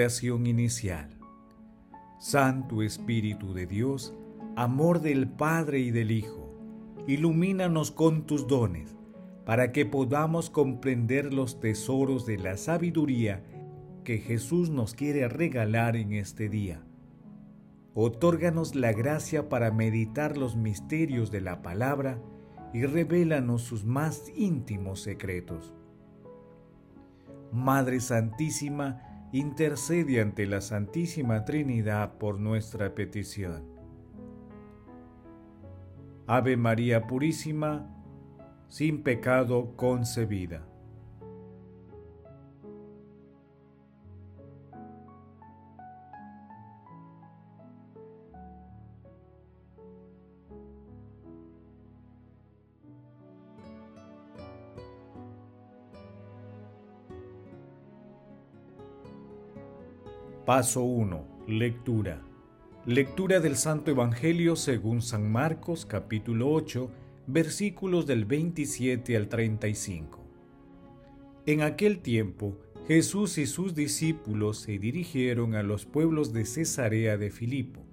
Inicial. Santo Espíritu de Dios, amor del Padre y del Hijo, ilumínanos con tus dones, para que podamos comprender los tesoros de la sabiduría que Jesús nos quiere regalar en este día. Otórganos la gracia para meditar los misterios de la palabra y revélanos sus más íntimos secretos. Madre Santísima, intercede ante la Santísima Trinidad por nuestra petición. Ave María Purísima, sin pecado concebida. Paso 1. Lectura. Lectura del Santo Evangelio según San Marcos capítulo 8 versículos del 27 al 35. En aquel tiempo Jesús y sus discípulos se dirigieron a los pueblos de Cesarea de Filipo.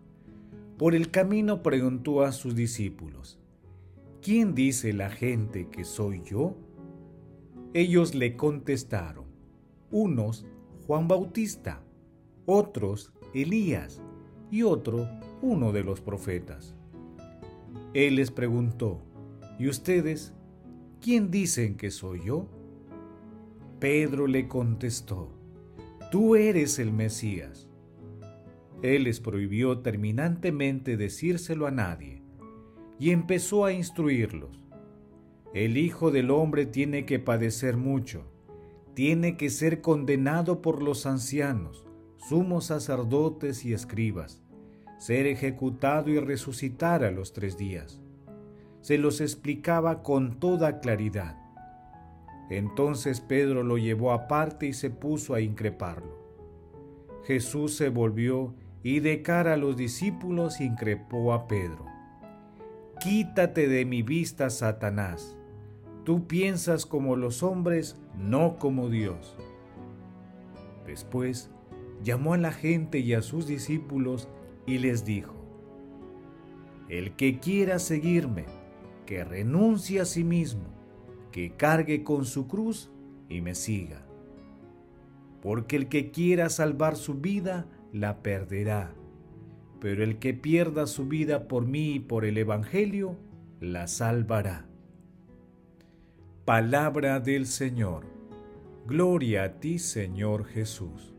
Por el camino preguntó a sus discípulos, ¿quién dice la gente que soy yo? Ellos le contestaron, unos Juan Bautista, otros Elías y otro uno de los profetas. Él les preguntó, ¿y ustedes quién dicen que soy yo? Pedro le contestó, tú eres el Mesías. Él les prohibió terminantemente decírselo a nadie y empezó a instruirlos. El Hijo del Hombre tiene que padecer mucho, tiene que ser condenado por los ancianos sumos sacerdotes y escribas, ser ejecutado y resucitar a los tres días. Se los explicaba con toda claridad. Entonces Pedro lo llevó aparte y se puso a increparlo. Jesús se volvió y de cara a los discípulos increpó a Pedro. Quítate de mi vista, Satanás. Tú piensas como los hombres, no como Dios. Después llamó a la gente y a sus discípulos y les dijo, El que quiera seguirme, que renuncie a sí mismo, que cargue con su cruz y me siga. Porque el que quiera salvar su vida, la perderá. Pero el que pierda su vida por mí y por el Evangelio, la salvará. Palabra del Señor. Gloria a ti, Señor Jesús.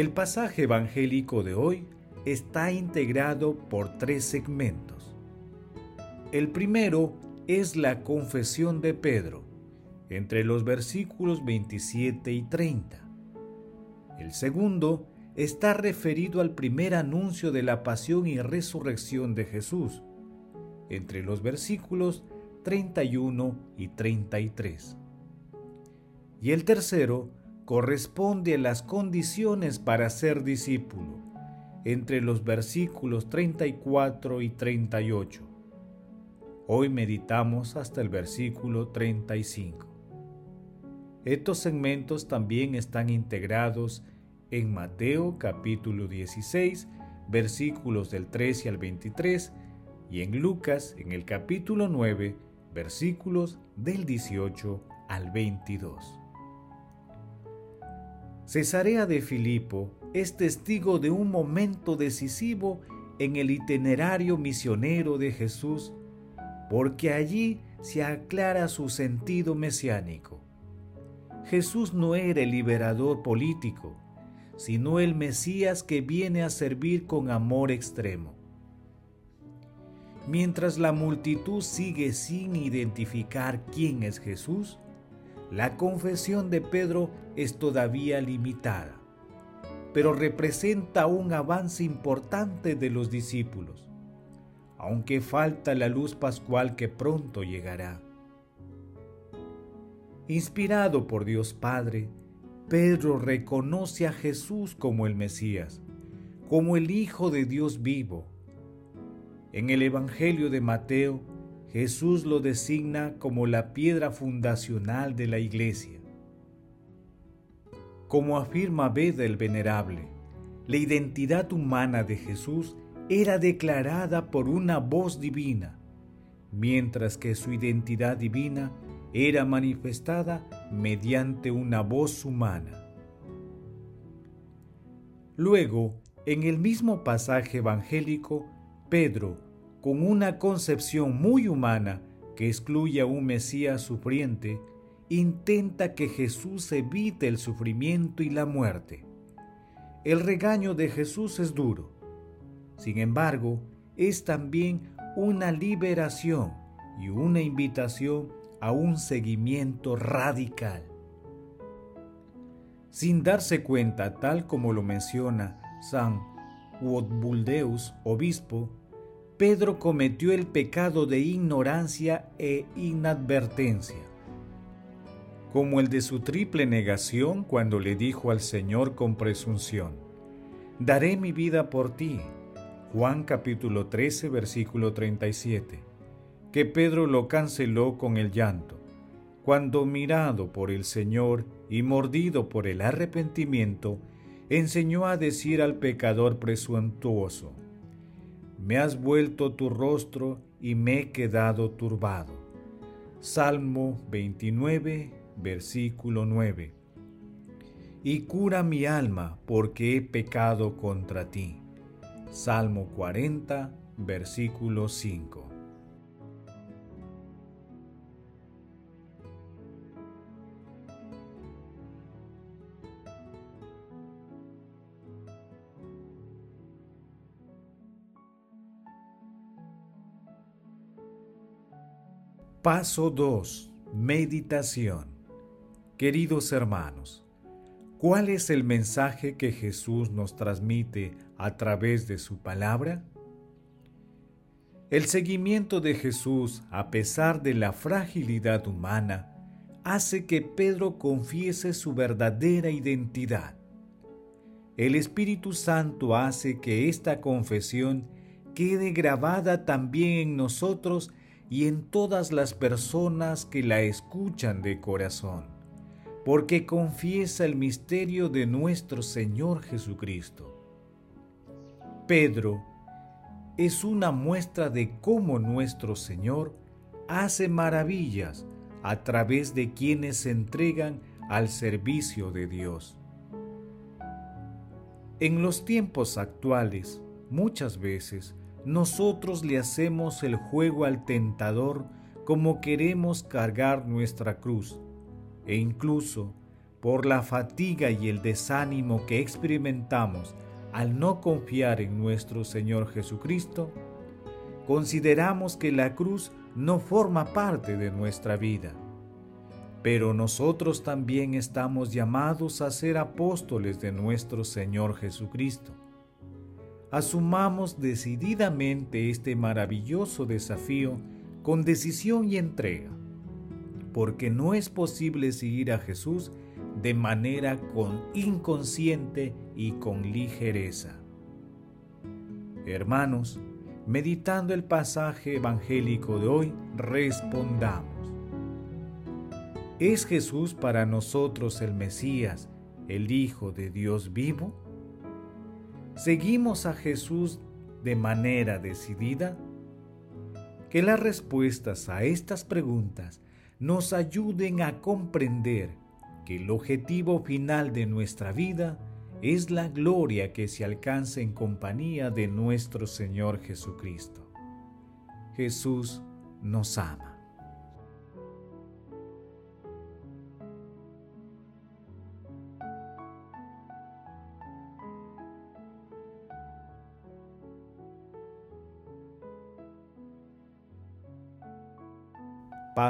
El pasaje evangélico de hoy está integrado por tres segmentos. El primero es la confesión de Pedro, entre los versículos 27 y 30. El segundo está referido al primer anuncio de la pasión y resurrección de Jesús, entre los versículos 31 y 33. Y el tercero corresponde a las condiciones para ser discípulo, entre los versículos 34 y 38. Hoy meditamos hasta el versículo 35. Estos segmentos también están integrados en Mateo capítulo 16, versículos del 13 al 23, y en Lucas en el capítulo 9, versículos del 18 al 22. Cesarea de Filipo es testigo de un momento decisivo en el itinerario misionero de Jesús, porque allí se aclara su sentido mesiánico. Jesús no era el liberador político, sino el Mesías que viene a servir con amor extremo. Mientras la multitud sigue sin identificar quién es Jesús, la confesión de Pedro es todavía limitada, pero representa un avance importante de los discípulos, aunque falta la luz pascual que pronto llegará. Inspirado por Dios Padre, Pedro reconoce a Jesús como el Mesías, como el Hijo de Dios vivo. En el Evangelio de Mateo, Jesús lo designa como la piedra fundacional de la iglesia. Como afirma Beda el Venerable, la identidad humana de Jesús era declarada por una voz divina, mientras que su identidad divina era manifestada mediante una voz humana. Luego, en el mismo pasaje evangélico, Pedro, con una concepción muy humana que excluye a un Mesías sufriente, intenta que Jesús evite el sufrimiento y la muerte. El regaño de Jesús es duro. Sin embargo, es también una liberación y una invitación a un seguimiento radical. Sin darse cuenta, tal como lo menciona San Wodbuldeus, obispo, Pedro cometió el pecado de ignorancia e inadvertencia, como el de su triple negación cuando le dijo al Señor con presunción, Daré mi vida por ti. Juan capítulo 13 versículo 37, que Pedro lo canceló con el llanto, cuando mirado por el Señor y mordido por el arrepentimiento, enseñó a decir al pecador presuntuoso, me has vuelto tu rostro y me he quedado turbado. Salmo 29, versículo 9. Y cura mi alma porque he pecado contra ti. Salmo 40, versículo 5. Paso 2. Meditación. Queridos hermanos, ¿cuál es el mensaje que Jesús nos transmite a través de su palabra? El seguimiento de Jesús, a pesar de la fragilidad humana, hace que Pedro confiese su verdadera identidad. El Espíritu Santo hace que esta confesión quede grabada también en nosotros y en todas las personas que la escuchan de corazón, porque confiesa el misterio de nuestro Señor Jesucristo. Pedro es una muestra de cómo nuestro Señor hace maravillas a través de quienes se entregan al servicio de Dios. En los tiempos actuales, muchas veces, nosotros le hacemos el juego al tentador como queremos cargar nuestra cruz, e incluso por la fatiga y el desánimo que experimentamos al no confiar en nuestro Señor Jesucristo, consideramos que la cruz no forma parte de nuestra vida. Pero nosotros también estamos llamados a ser apóstoles de nuestro Señor Jesucristo asumamos decididamente este maravilloso desafío con decisión y entrega, porque no es posible seguir a Jesús de manera con inconsciente y con ligereza. Hermanos, meditando el pasaje evangélico de hoy, respondamos. ¿Es Jesús para nosotros el Mesías, el Hijo de Dios vivo? ¿Seguimos a Jesús de manera decidida? Que las respuestas a estas preguntas nos ayuden a comprender que el objetivo final de nuestra vida es la gloria que se alcanza en compañía de nuestro Señor Jesucristo. Jesús nos ama.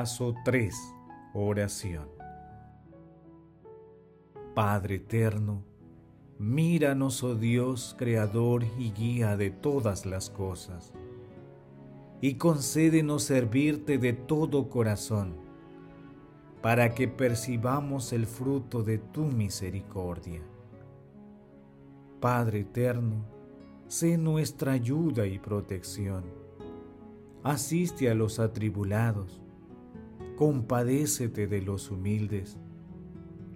Paso 3. Oración. Padre eterno, míranos, oh Dios, Creador y guía de todas las cosas, y concédenos servirte de todo corazón, para que percibamos el fruto de tu misericordia. Padre eterno, sé nuestra ayuda y protección asiste a los atribulados, compadécete de los humildes,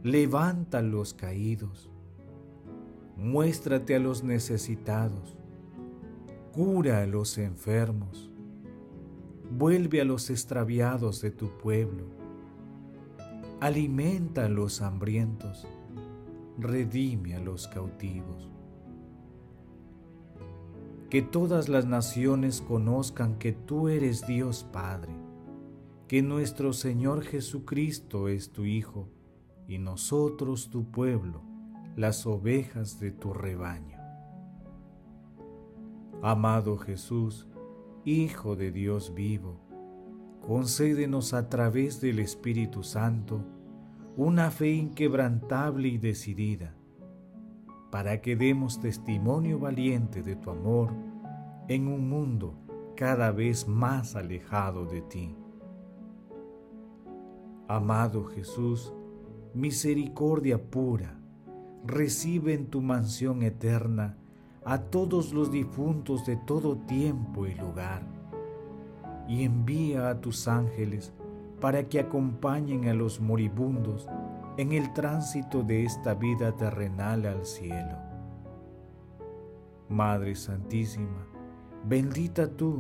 levanta a los caídos, muéstrate a los necesitados, cura a los enfermos, vuelve a los extraviados de tu pueblo, alimenta a los hambrientos, redime a los cautivos. Que todas las naciones conozcan que tú eres Dios Padre, que nuestro Señor Jesucristo es tu Hijo, y nosotros tu pueblo, las ovejas de tu rebaño. Amado Jesús, Hijo de Dios vivo, concédenos a través del Espíritu Santo una fe inquebrantable y decidida para que demos testimonio valiente de tu amor en un mundo cada vez más alejado de ti. Amado Jesús, misericordia pura, recibe en tu mansión eterna a todos los difuntos de todo tiempo y lugar, y envía a tus ángeles para que acompañen a los moribundos en el tránsito de esta vida terrenal al cielo. Madre Santísima, bendita tú,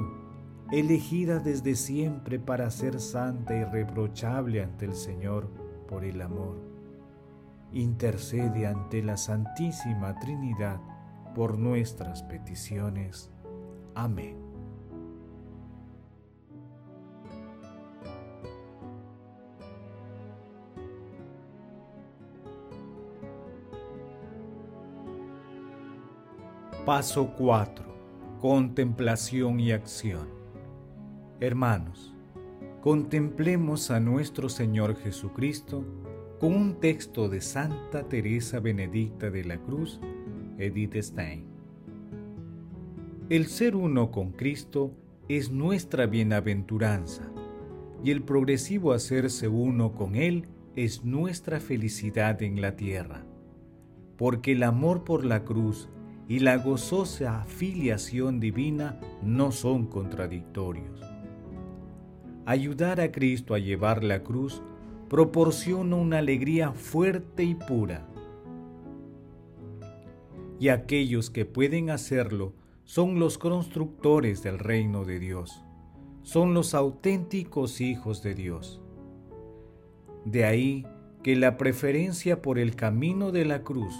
elegida desde siempre para ser santa y reprochable ante el Señor por el amor. Intercede ante la Santísima Trinidad por nuestras peticiones. Amén. Paso 4. Contemplación y acción. Hermanos, contemplemos a nuestro Señor Jesucristo con un texto de Santa Teresa Benedicta de la Cruz, Edith Stein. El ser uno con Cristo es nuestra bienaventuranza y el progresivo hacerse uno con Él es nuestra felicidad en la tierra, porque el amor por la cruz y la gozosa filiación divina no son contradictorios. Ayudar a Cristo a llevar la cruz proporciona una alegría fuerte y pura. Y aquellos que pueden hacerlo son los constructores del reino de Dios, son los auténticos hijos de Dios. De ahí que la preferencia por el camino de la cruz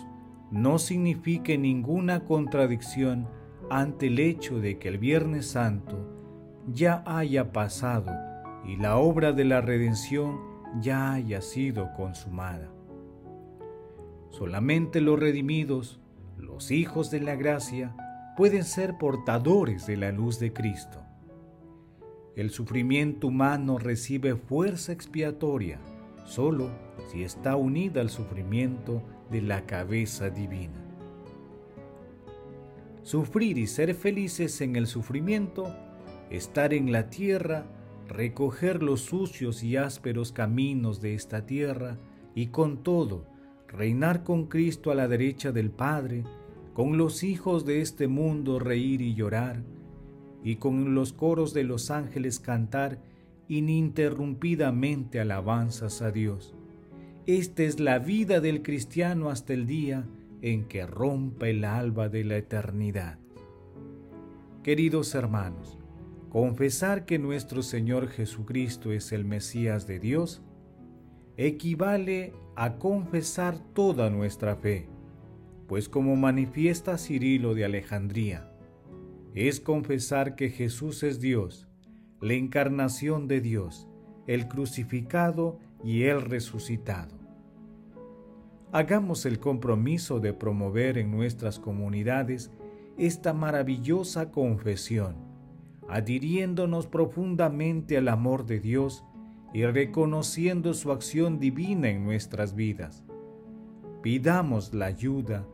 no signifique ninguna contradicción ante el hecho de que el Viernes Santo ya haya pasado y la obra de la redención ya haya sido consumada. Solamente los redimidos, los hijos de la gracia, pueden ser portadores de la luz de Cristo. El sufrimiento humano recibe fuerza expiatoria solo si está unida al sufrimiento de la cabeza divina. Sufrir y ser felices en el sufrimiento, estar en la tierra, recoger los sucios y ásperos caminos de esta tierra y con todo reinar con Cristo a la derecha del Padre, con los hijos de este mundo reír y llorar, y con los coros de los ángeles cantar ininterrumpidamente alabanzas a Dios. Esta es la vida del cristiano hasta el día en que rompa el alba de la eternidad. Queridos hermanos, confesar que nuestro Señor Jesucristo es el Mesías de Dios equivale a confesar toda nuestra fe, pues como manifiesta Cirilo de Alejandría, es confesar que Jesús es Dios la encarnación de Dios, el crucificado y el resucitado. Hagamos el compromiso de promover en nuestras comunidades esta maravillosa confesión, adhiriéndonos profundamente al amor de Dios y reconociendo su acción divina en nuestras vidas. Pidamos la ayuda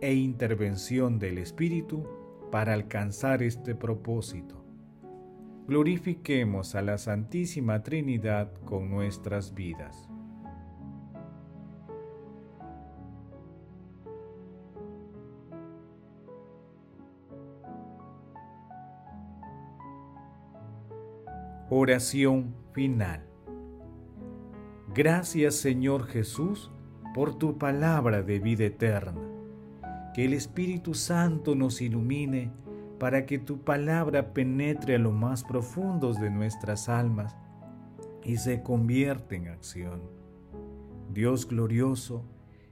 e intervención del Espíritu para alcanzar este propósito glorifiquemos a la Santísima Trinidad con nuestras vidas. Oración final. Gracias Señor Jesús por tu palabra de vida eterna. Que el Espíritu Santo nos ilumine para que tu palabra penetre a lo más profundos de nuestras almas y se convierta en acción. Dios glorioso,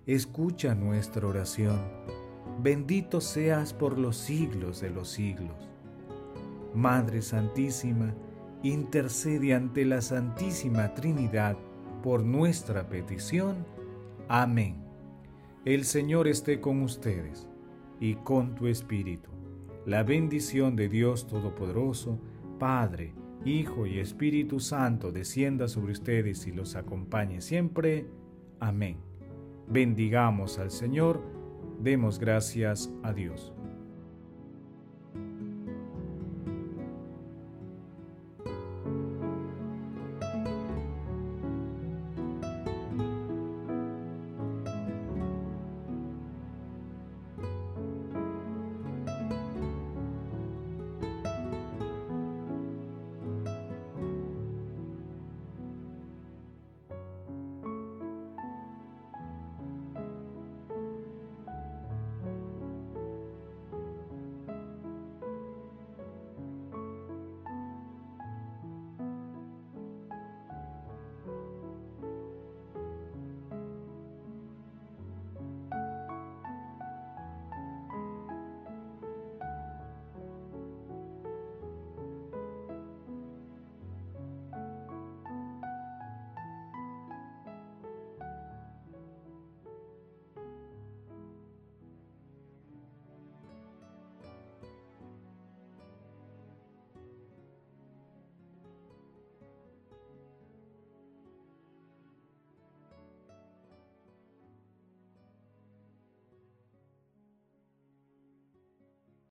escucha nuestra oración. Bendito seas por los siglos de los siglos. Madre Santísima, intercede ante la Santísima Trinidad por nuestra petición. Amén. El Señor esté con ustedes y con tu Espíritu. La bendición de Dios Todopoderoso, Padre, Hijo y Espíritu Santo descienda sobre ustedes y los acompañe siempre. Amén. Bendigamos al Señor, demos gracias a Dios.